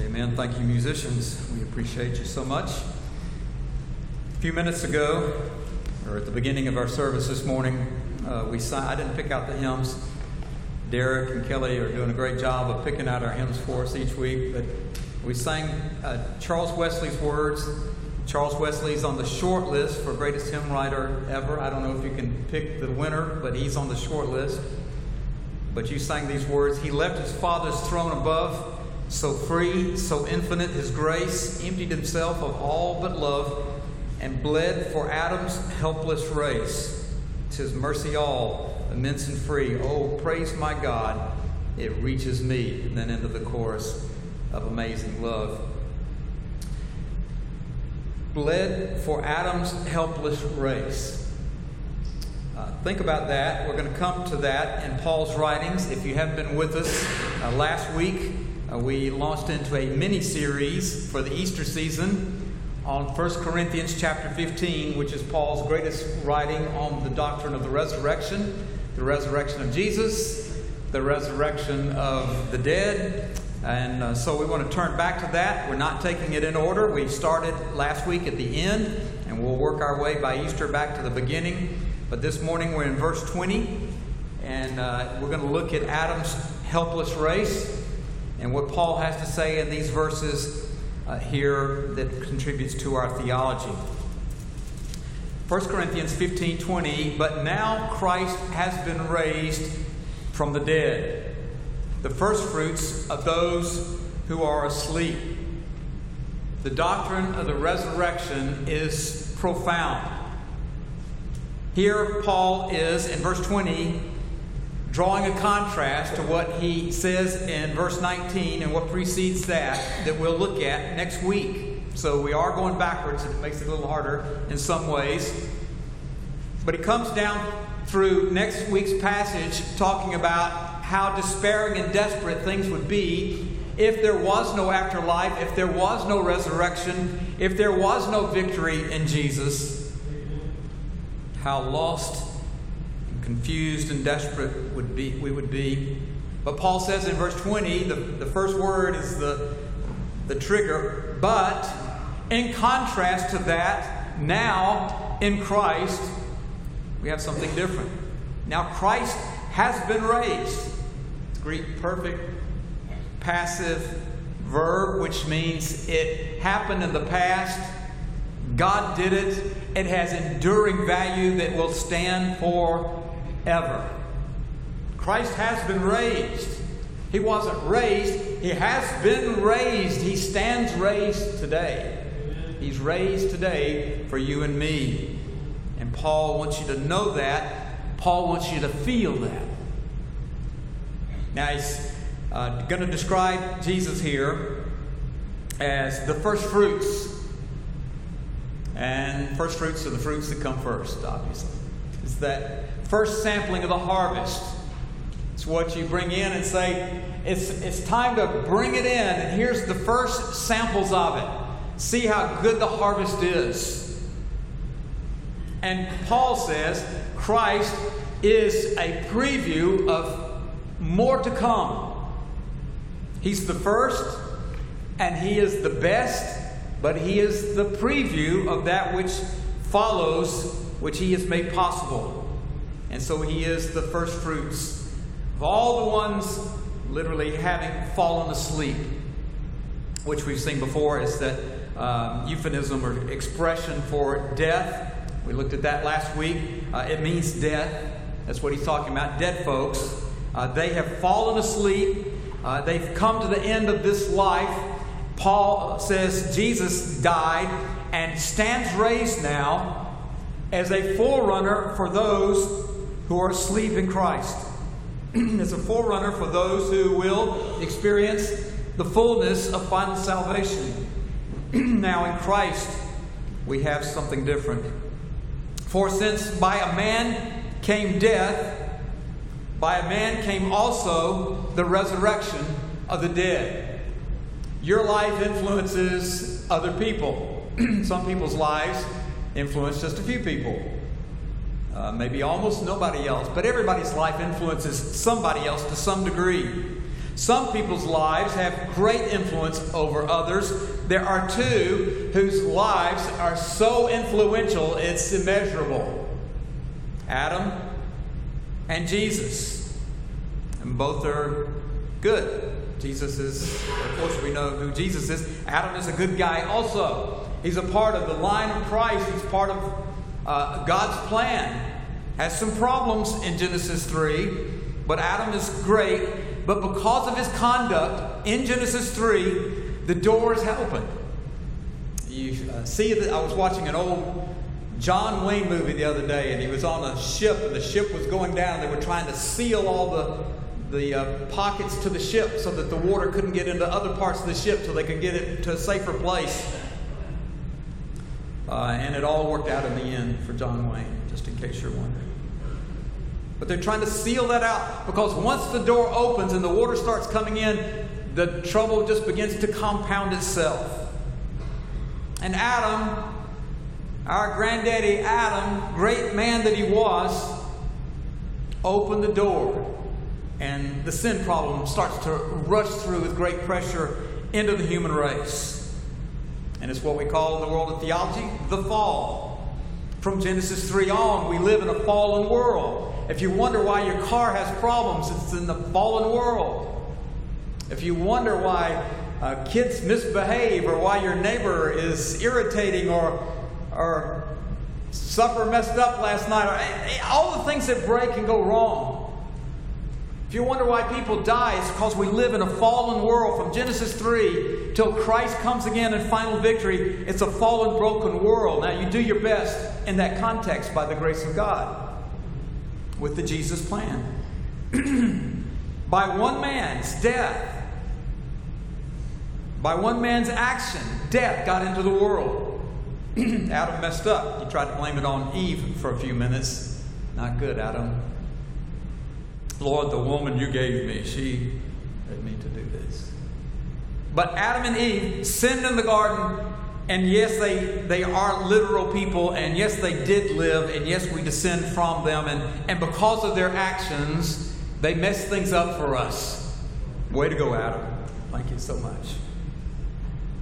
Amen. Thank you, musicians. We appreciate you so much. A few minutes ago, or at the beginning of our service this morning, uh, we I didn't pick out the hymns. Derek and Kelly are doing a great job of picking out our hymns for us each week, but we sang uh, Charles Wesley's words. Charles Wesley's on the short list for greatest hymn writer ever. I don't know if you can pick the winner, but he's on the short list. But you sang these words He left his Father's throne above so free, so infinite his grace, emptied himself of all but love, and bled for Adam's helpless race. Tis mercy all, immense and free. Oh, praise my God, it reaches me. And then into the chorus of amazing love. Bled for Adam's helpless race. Uh, think about that. We're going to come to that in Paul's writings. If you haven't been with us uh, last week, uh, we launched into a mini series for the Easter season on 1 Corinthians chapter 15, which is Paul's greatest writing on the doctrine of the resurrection, the resurrection of Jesus, the resurrection of the dead. And uh, so we want to turn back to that. We're not taking it in order. We started last week at the end, and we'll work our way by Easter back to the beginning. But this morning we're in verse 20, and uh, we're going to look at Adam's helpless race and what Paul has to say in these verses uh, here that contributes to our theology. 1 Corinthians 15 20, but now Christ has been raised from the dead, the firstfruits of those who are asleep. The doctrine of the resurrection is profound. Here, Paul is in verse 20 drawing a contrast to what he says in verse 19 and what precedes that, that we'll look at next week. So we are going backwards, and it makes it a little harder in some ways. But he comes down through next week's passage talking about how despairing and desperate things would be if there was no afterlife, if there was no resurrection, if there was no victory in Jesus. How lost confused and desperate would be, we would be. But Paul says in verse 20, the, the first word is the, the trigger. But in contrast to that, now in Christ, we have something different. Now Christ has been raised. It's Greek perfect passive verb, which means it happened in the past. God did it. It has enduring value that will stand for ever. Christ has been raised. He wasn't raised, He has been raised. He stands raised today. He's raised today for you and me. And Paul wants you to know that. Paul wants you to feel that. Now, he's uh, going to describe Jesus here as the first fruits. And first fruits are the fruits that come first, obviously. Is that first sampling of the harvest. It's what you bring in and say, it's, it's time to bring it in, and here's the first samples of it. See how good the harvest is. And Paul says Christ is a preview of more to come. He's the first, and he is the best, but he is the preview of that which follows, which he has made possible. And so he is the first fruits of all the ones literally having fallen asleep, which we've seen before is that um, euphemism or expression for death. We looked at that last week. Uh, it means death. That's what he's talking about. Dead folks. Uh, they have fallen asleep. Uh, they've come to the end of this life. Paul says Jesus died and stands raised now as a forerunner for those who are asleep in Christ. as a forerunner for those who will experience the fullness of final salvation. now, in Christ, we have something different. For since by a man came death, by a man came also the resurrection of the dead. Your life influences other people. Some people's lives influence just a few people. Uh, maybe almost nobody else, but everybody's life influences somebody else to some degree. Some people's lives have great influence over others. There are two whose lives are so influential it's immeasurable Adam and Jesus. And both are good. Jesus is, of course, we know who Jesus is. Adam is a good guy also. He's a part of the line of Christ, he's part of uh, God's plan. Has some problems in Genesis 3, but Adam is great but because of his conduct in Genesis 3, the door is open. You uh, see that I was watching an old John Wayne movie the other day, and he was on a ship, and the ship was going down. They were trying to seal all the the uh, pockets to the ship so that the water couldn't get into other parts of the ship so they could get it to a safer place. Uh, and it all worked out in the end for John Wayne, just in case you're wondering. But they're trying to seal that out because once the door opens and the water starts coming in, the trouble just begins to compound itself. And Adam, our granddaddy Adam, great man that he was, opened the door. And the sin problem starts to rush through with great pressure into the human race. And it's what we call in the world of theology the fall. From Genesis 3 on, we live in a fallen world. If you wonder why your car has problems, it's in the fallen world. If you wonder why uh, kids misbehave or why your neighbor is irritating or, or supper messed up last night, or eh, eh, all the things that break and go wrong. If you wonder why people die, it's because we live in a fallen world. From Genesis 3 till Christ comes again in final victory, it's a fallen, broken world. Now, you do your best in that context by the grace of God with the Jesus plan. by one man's death, by one man's action, death got into the world. Adam messed up. He tried to blame it on Eve for a few minutes. Not good, Adam. Lord, the woman you gave me, she led me to do this. But Adam and Eve sinned in the garden and yes, they, they are literal people, and yes, they did live, and yes, we descend from them, and, and because of their actions, they mess things up for us. Way to go, Adam. Thank you so much.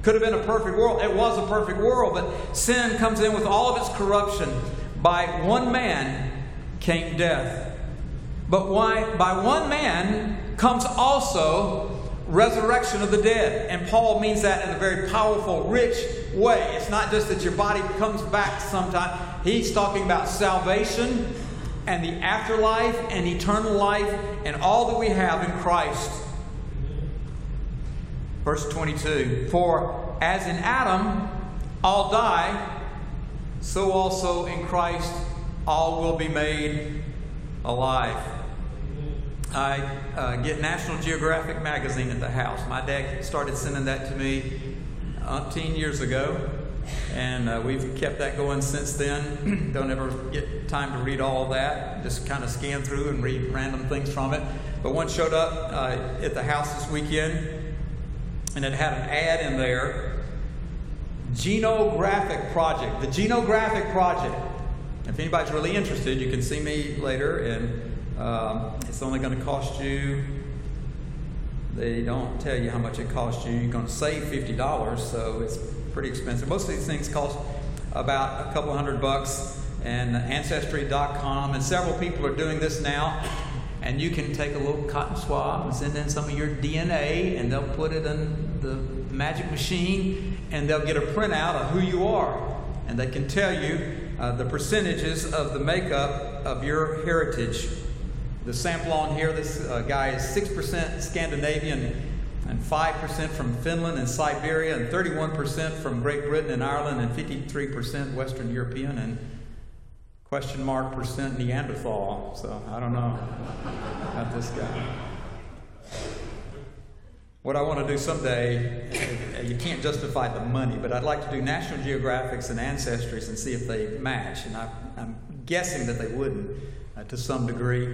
Could have been a perfect world. It was a perfect world, but sin comes in with all of its corruption. By one man came death. But why, by one man comes also resurrection of the dead. And Paul means that in a very powerful, rich way. It's not just that your body comes back sometime. He's talking about salvation and the afterlife and eternal life and all that we have in Christ. Verse 22 For as in Adam all die, so also in Christ all will be made alive. I uh, get National Geographic magazine at the house. My dad started sending that to me umpteen years ago, and uh, we've kept that going since then. Don't ever get time to read all of that. Just kind of scan through and read random things from it. But one showed up uh, at the house this weekend, and it had an ad in there Genographic Project. The Genographic Project. If anybody's really interested, you can see me later and um, it's only going to cost you, they don't tell you how much it costs you. You're going to save $50, so it's pretty expensive. Most of these things cost about a couple hundred bucks. And Ancestry.com, and several people are doing this now. And you can take a little cotton swab and send in some of your DNA, and they'll put it in the magic machine, and they'll get a printout of who you are. And they can tell you uh, the percentages of the makeup of your heritage. The sample on here, this uh, guy is 6% Scandinavian and 5% from Finland and Siberia and 31% from Great Britain and Ireland and 53% Western European and question mark percent Neanderthal. So I don't know about this guy. What I want to do someday, you can't justify the money, but I'd like to do National Geographics and Ancestries and see if they match. And I, am guessing that they wouldn't uh, to some degree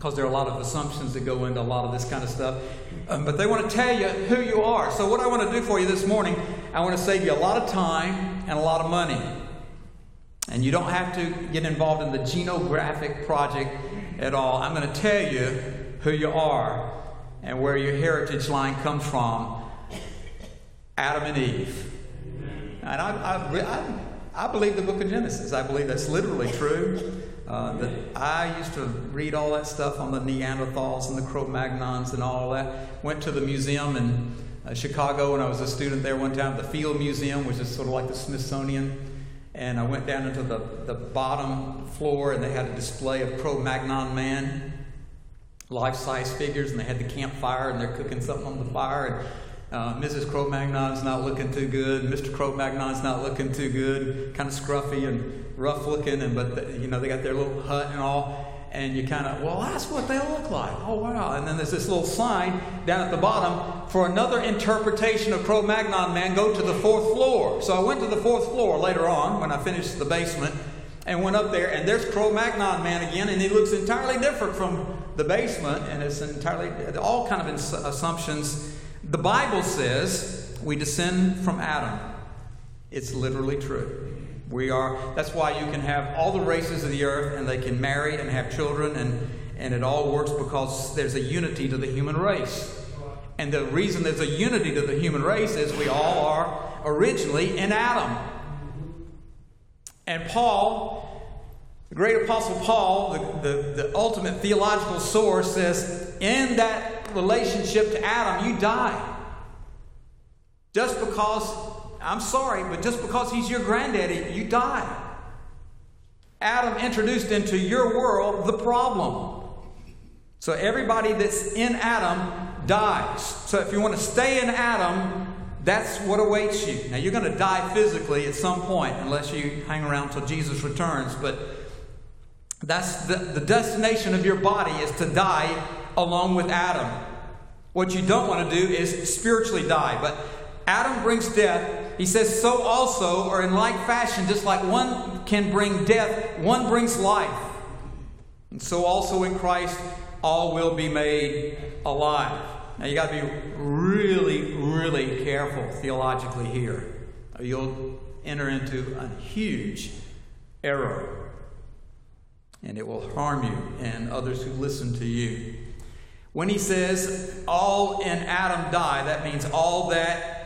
because there are a lot of assumptions that go into a lot of this kind of stuff. Um, but they want to tell you who you are. So, what I want to do for you this morning, I want to save you a lot of time and a lot of money. And you don't have to get involved in the genographic project at all. I'm going to tell you who you are. and where your heritage line comes from Adam and Eve. And I, I, I, I believe the book of Genesis. I believe that's literally true. Uh, that I used to read all that stuff on the Neanderthals and the Cro-Magnons and all that. Went to the museum in uh, Chicago when I was a student there one time, the Field Museum, which is sort of like the Smithsonian. And I went down into the, the bottom floor and they had a display of Cro-Magnon man, life-size figures, and they had the campfire and they're cooking something on the fire. And uh, Mrs. Cro-Magnon's not looking too good. Mr. Cro-Magnon's not looking too good. Kind of scruffy and rough looking, and but the, you know they got their little hut and all. And you kind of, well, that's what they look like. Oh wow! And then there's this little sign down at the bottom for another interpretation of Cro-Magnon man. Go to the fourth floor. So I went to the fourth floor later on when I finished the basement and went up there, and there's Cro-Magnon man again, and he looks entirely different from the basement, and it's entirely all kind of assumptions the Bible says we descend from Adam. It's literally true. We are, that's why you can have all the races of the earth and they can marry and have children, and, and it all works because there's a unity to the human race. And the reason there's a unity to the human race is we all are originally in Adam. And Paul, the great apostle Paul, the, the, the ultimate theological source, says, in that relationship to Adam, you die. Just because, I'm sorry, but just because he's your granddaddy, you die. Adam introduced into your world the problem. So everybody that's in Adam dies. So if you want to stay in Adam, that's what awaits you. Now you're going to die physically at some point unless you hang around till Jesus returns, but that's the, the destination of your body is to die along with Adam. What you don't want to do is spiritually die. But Adam brings death. He says, so also, or in like fashion, just like one can bring death, one brings life. And so also in Christ, all will be made alive. Now you got to be really, really careful theologically here. You'll enter into a huge error, and it will harm you and others who listen to you. When he says all in Adam die, that means all that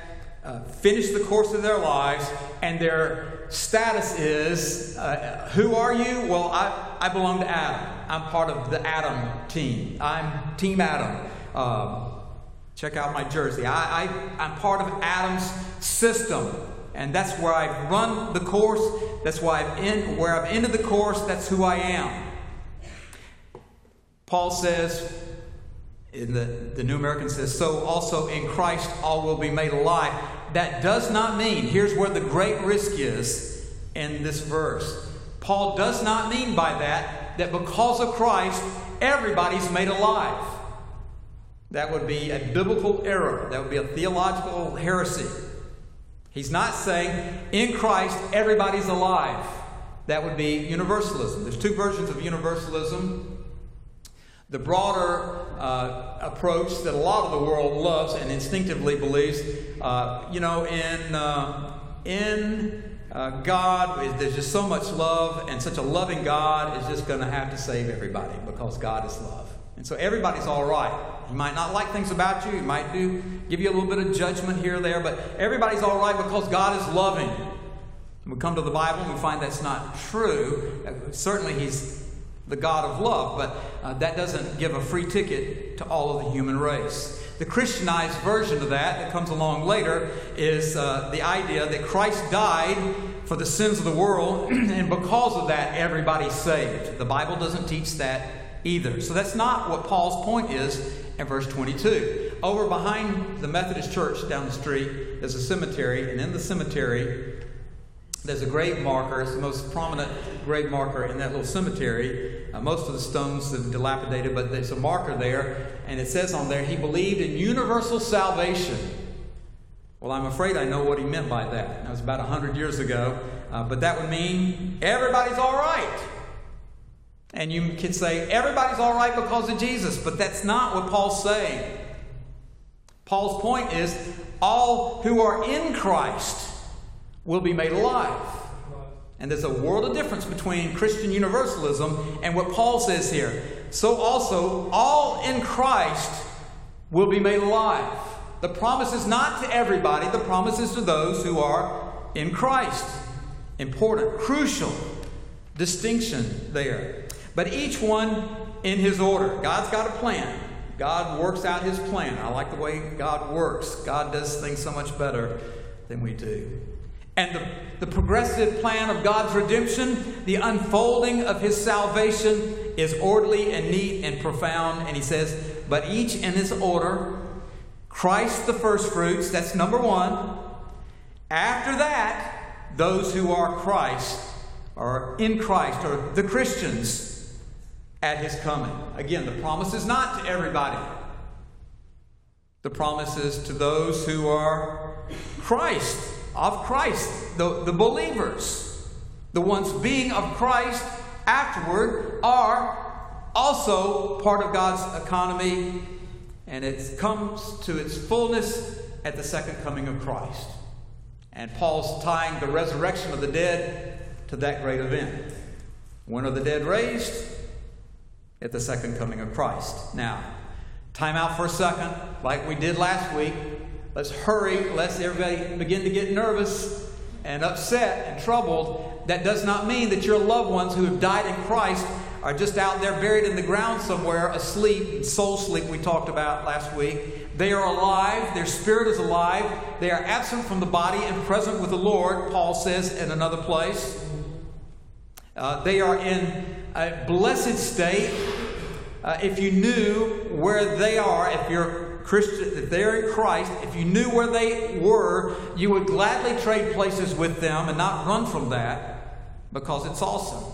uh, finish the course of their lives and their status is uh, who are you? Well, I, I belong to Adam. I'm part of the Adam team. I'm Team Adam. Um, check out my jersey. I, I, I'm part of Adam's system. And that's where I've run the course. That's why I've in, where I've ended the course. That's who I am. Paul says, in the, the New American says, so also in Christ all will be made alive. That does not mean, here's where the great risk is in this verse. Paul does not mean by that that because of Christ, everybody's made alive. That would be a biblical error. That would be a theological heresy. He's not saying in Christ everybody's alive. That would be universalism. There's two versions of universalism the broader uh, approach that a lot of the world loves and instinctively believes, uh, you know, in, uh, in uh, God, there's just so much love, and such a loving God is just going to have to save everybody because God is love. And so everybody's all right. He might not like things about you, he might do give you a little bit of judgment here or there, but everybody's all right because God is loving. we come to the Bible and we find that's not true. Uh, certainly, He's the God of love, but uh, that doesn't give a free ticket to all of the human race. The Christianized version of that, that comes along later, is uh, the idea that Christ died for the sins of the world, and because of that, everybody's saved. The Bible doesn't teach that either. So that's not what Paul's point is in verse 22. Over behind the Methodist church down the street, there's a cemetery, and in the cemetery, there's a grave marker. It's the most prominent grave marker in that little cemetery. Uh, most of the stones have dilapidated, but there's a marker there, and it says on there, he believed in universal salvation. Well, I'm afraid I know what he meant by that. That was about 100 years ago, uh, but that would mean everybody's all right. And you can say everybody's all right because of Jesus, but that's not what Paul's saying. Paul's point is all who are in Christ will be made alive. And there's a world of difference between Christian universalism and what Paul says here. So also, all in Christ will be made alive. The promise is not to everybody, the promise is to those who are in Christ. Important, crucial distinction there. But each one in his order. God's got a plan. God works out his plan. I like the way God works. God does things so much better than we do. And the, the progressive plan of God's redemption, the unfolding of his salvation, is orderly and neat and profound. And he says, but each in his order. Christ the first fruits, that's number one. After that, those who are Christ, or in Christ, or the Christians at his coming. Again, the promise is not to everybody. The promise is to those who are Christ of Christ, the, the believers, the ones being of Christ afterward, are also part of God's economy, and it comes to its fullness at the second coming of Christ. And Paul's tying the resurrection of the dead to that great event. When are the dead raised? At the second coming of Christ. Now, time out for a second, like we did last week. Let's hurry, lest everybody begin to get nervous and upset and troubled. That does not mean that your loved ones who have died in Christ are just out there buried in the ground somewhere, asleep, soul sleep, we talked about last week. They are alive, their spirit is alive, they are absent from the body and present with the Lord, Paul says in another place. Uh, they are in a blessed state. Uh, if you knew where they are, if you're Christian, if they're in Christ, if you knew where they were, you would gladly trade places with them and not run from that because it's awesome.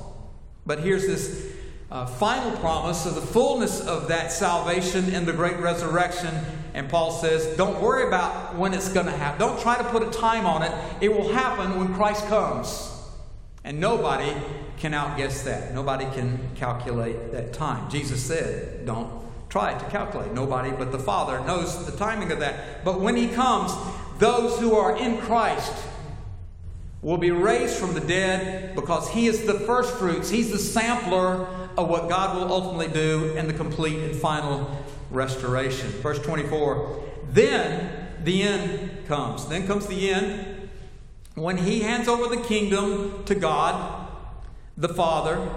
But here's this uh, final promise of the fullness of that salvation in the great resurrection. And Paul says, Don't worry about when it's going to happen. Don't try to put a time on it. It will happen when Christ comes. And nobody can outguess that. Nobody can calculate that time. Jesus said, Don't try to calculate. Nobody but the Father knows the timing of that. But when He comes, those who are in Christ will be raised from the dead because He is the first fruits. He's the sampler of what God will ultimately do in the complete and final restoration. Verse 24 Then the end comes. Then comes the end when He hands over the kingdom to God, the Father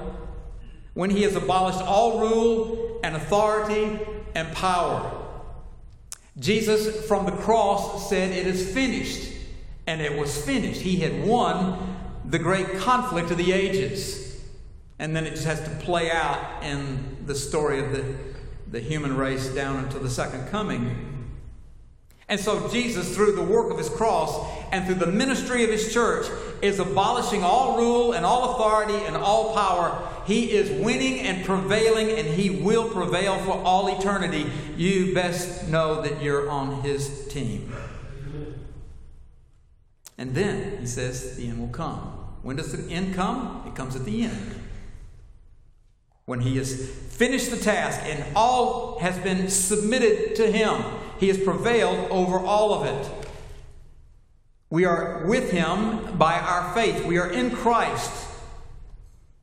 when he has abolished all rule and authority and power. Jesus from the cross said, It is finished. And it was finished. He had won the great conflict of the ages. And then it just has to play out in the story of the, the human race down until the second coming. And so, Jesus, through the work of his cross and through the ministry of his church, is abolishing all rule and all authority and all power. He is winning and prevailing, and he will prevail for all eternity. You best know that you're on his team. And then, he says, the end will come. When does the end come? It comes at the end. When he has finished the task and all has been submitted to him he has prevailed over all of it. We are with him by our faith. We are in Christ.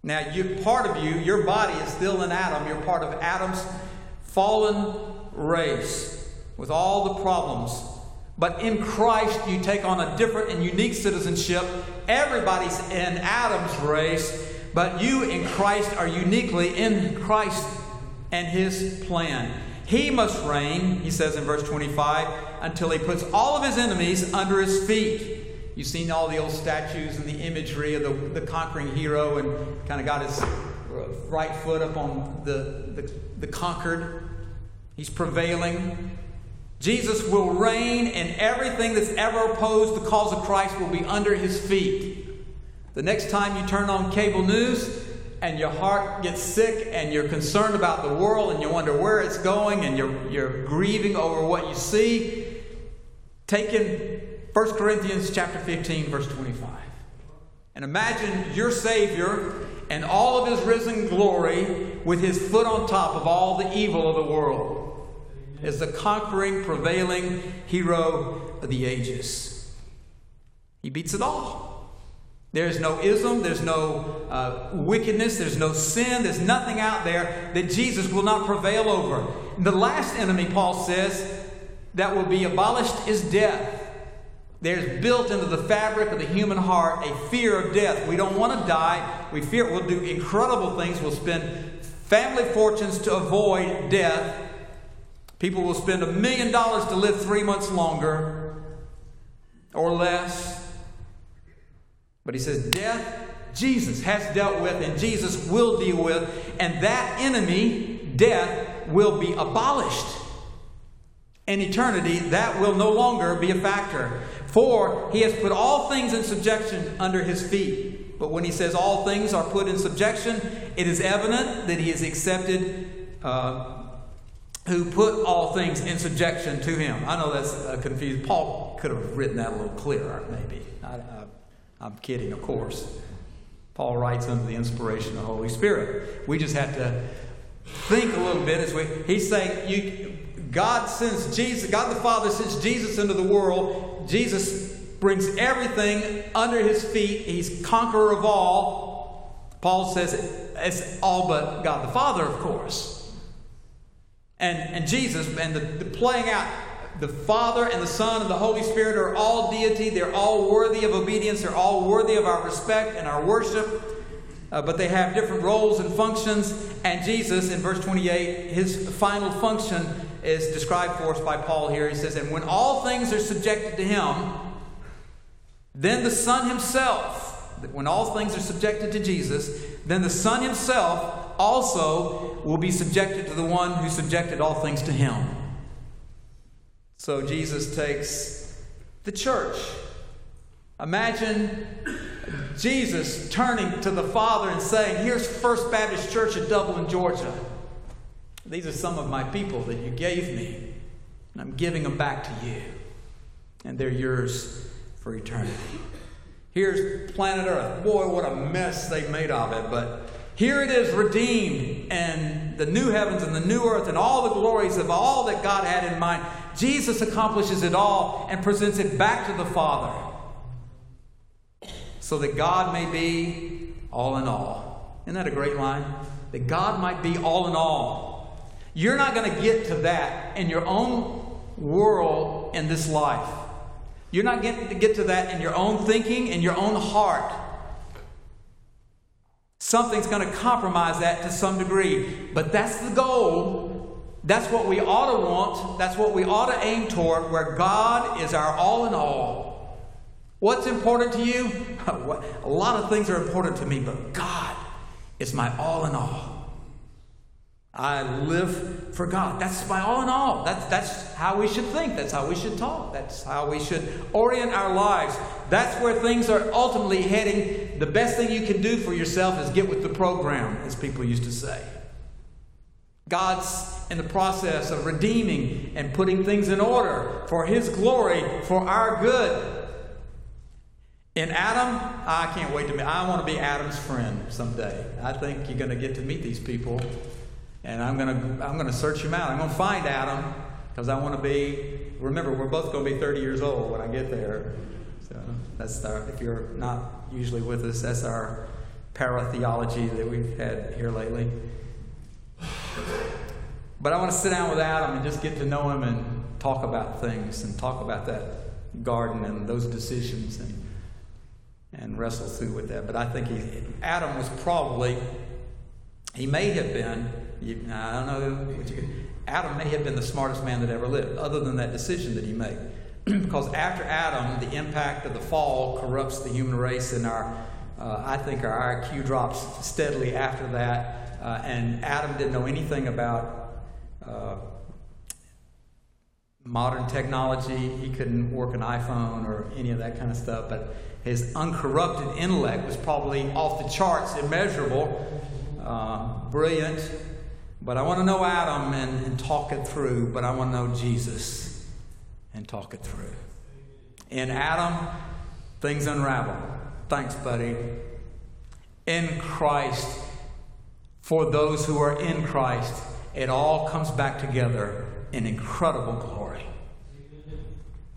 Now, you, part of you, your body is still in Adam. You're part of Adam's fallen race with all the problems. But in Christ, you take on a different and unique citizenship. Everybody's in Adam's race, but you in Christ are uniquely in Christ and his plan. He must reign, he says in verse 25, until he puts all of his enemies under his feet. You've seen all the old statues and the imagery of the, the conquering hero and kind of got his right foot up on the, the, the conquered. He's prevailing. Jesus will reign, and everything that's ever opposed the cause of Christ will be under his feet. The next time you turn on cable news, and your heart gets sick and you're concerned about the world and you wonder where it's going and you're, you're grieving over what you see, take in 1 Corinthians chapter 15, verse 25. And imagine your Savior and all of his risen glory with his foot on top of all the evil of the world as the conquering, prevailing hero of the ages. He beats it all. There's no ism, there's no uh, wickedness, there's no sin, there's nothing out there that Jesus will not prevail over. The last enemy, Paul says, that will be abolished is death. There's built into the fabric of the human heart a fear of death. We don't want to die. We fear we'll do incredible things. We'll spend family fortunes to avoid death. People will spend a million dollars to live three months longer or less. But he says, death, Jesus has dealt with and Jesus will deal with. And that enemy, death, will be abolished. In eternity, that will no longer be a factor. For he has put all things in subjection under his feet. But when he says all things are put in subjection, it is evident that he has accepted uh, who put all things in subjection to him. I know that's uh, confused. Paul could have written that a little clearer, maybe. I, am kidding, of course. Paul writes under the inspiration of the Holy Spirit. We just have to think a little bit as we. He's saying you, God sends Jesus, God the Father sends Jesus into the world. Jesus brings everything under his feet. He's conqueror of all. Paul says it's all but God the Father, of course. And, and Jesus, and the, the playing out, the Father and the Son and the Holy Spirit are all deity. They're all worthy of obedience. They're all worthy of our respect and our worship. Uh, but they have different roles and functions. And Jesus, in verse 28, his final function is described for us by Paul here. He says, And when all things are subjected to him, then the Son himself, when all things are subjected to Jesus, then the Son himself also will be subjected to the one who subjected all things to him. So Jesus takes the church. Imagine Jesus turning to the Father and saying, Here's First Baptist Church at Dublin, Georgia. These are some of my people that you gave me, and I'm giving them back to you. And they're yours for eternity. Here's planet Earth. Boy, what a mess they made of it, but here it is redeemed, and the new heavens and the new earth, and all the glories of all that God had in mind. Jesus accomplishes it all and presents it back to the Father so that God may be all in all. Isn't that a great line? That God might be all in all. You're not going to get to that in your own world in this life. You're not getting to get to that in your own thinking, in your own heart. Something's going to compromise that to some degree. But that's the goal. That's what we ought to want. That's what we ought to aim toward, where God is our all in all. What's important to you? A lot of things are important to me, but God is my all in all. I live for God. That's my all in all. That's, that's how we should think. That's how we should talk. That's how we should orient our lives. That's where things are ultimately heading. The best thing you can do for yourself is get with the program, as people used to say. God's in the process of redeeming and putting things in order for His glory, for our good. In Adam, I can't wait to meet. I want to be Adam's friend someday. I think you're going to get to meet these people and I'm gonna I'm gonna search him out. I'm gonna find Adam because I want to be. Remember, we're both going to be 30 years old when I get there. So that's our. If you're not usually with us, that's our para theology that we've had here lately. But I want to sit down with Adam and just get to know him and talk about things and talk about that garden and those decisions and and wrestle through with that. But I think he, Adam was probably he may have been you, I don't know. Adam may have been the smartest man that ever lived, other than that decision that he made. because after Adam, the impact of the fall corrupts the human race, and our, uh, I think our IQ drops steadily after that. Uh, and Adam didn't know anything about uh, modern technology. He couldn't work an iPhone or any of that kind of stuff. But his uncorrupted intellect was probably off the charts, immeasurable, uh, brilliant, but I want to know Adam and, and talk it through, but I want to know Jesus and talk it through. In Adam, things unravel. Thanks, buddy. In Christ, for those who are in Christ, it all comes back together in incredible glory.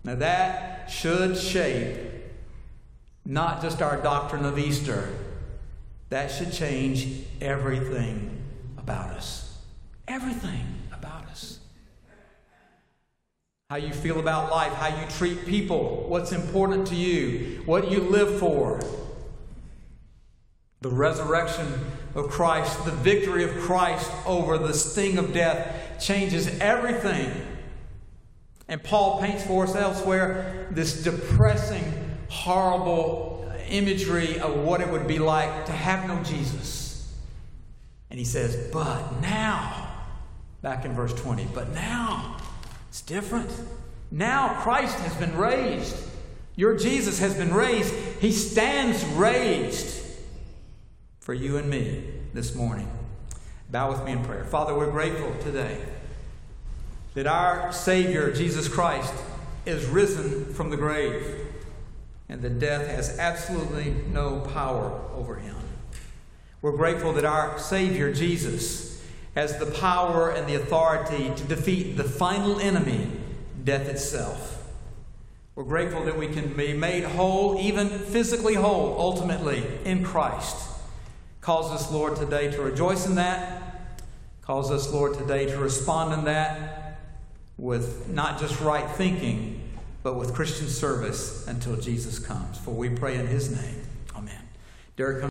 Now, that should shape not just our doctrine of Easter, that should change everything about us everything about us. how you feel about life, how you treat people, what's important to you, what you live for. The resurrection of Christ, the victory of Christ over the sting of death changes everything. And Paul paints for us elsewhere this depressing, horrible imagery of what it would be like to have no Jesus. And he says, But now, back in verse 20, but now it's different. Now Christ has been raised. Your Jesus has been raised. He stands raised for you and me this morning. Bow with me in prayer. Father, we're grateful today that our Savior, Jesus Christ, is risen from the grave and that death has absolutely no power over him. We're grateful that our Savior, Jesus, has the power and the authority to defeat the final enemy, death itself. We're grateful that we can be made whole, even physically whole, ultimately, in Christ. Calls us, Lord, today to rejoice in that. Calls us, Lord, today to respond in that with not just right thinking, but with Christian service until Jesus comes. For we pray in His name. Amen. Derek,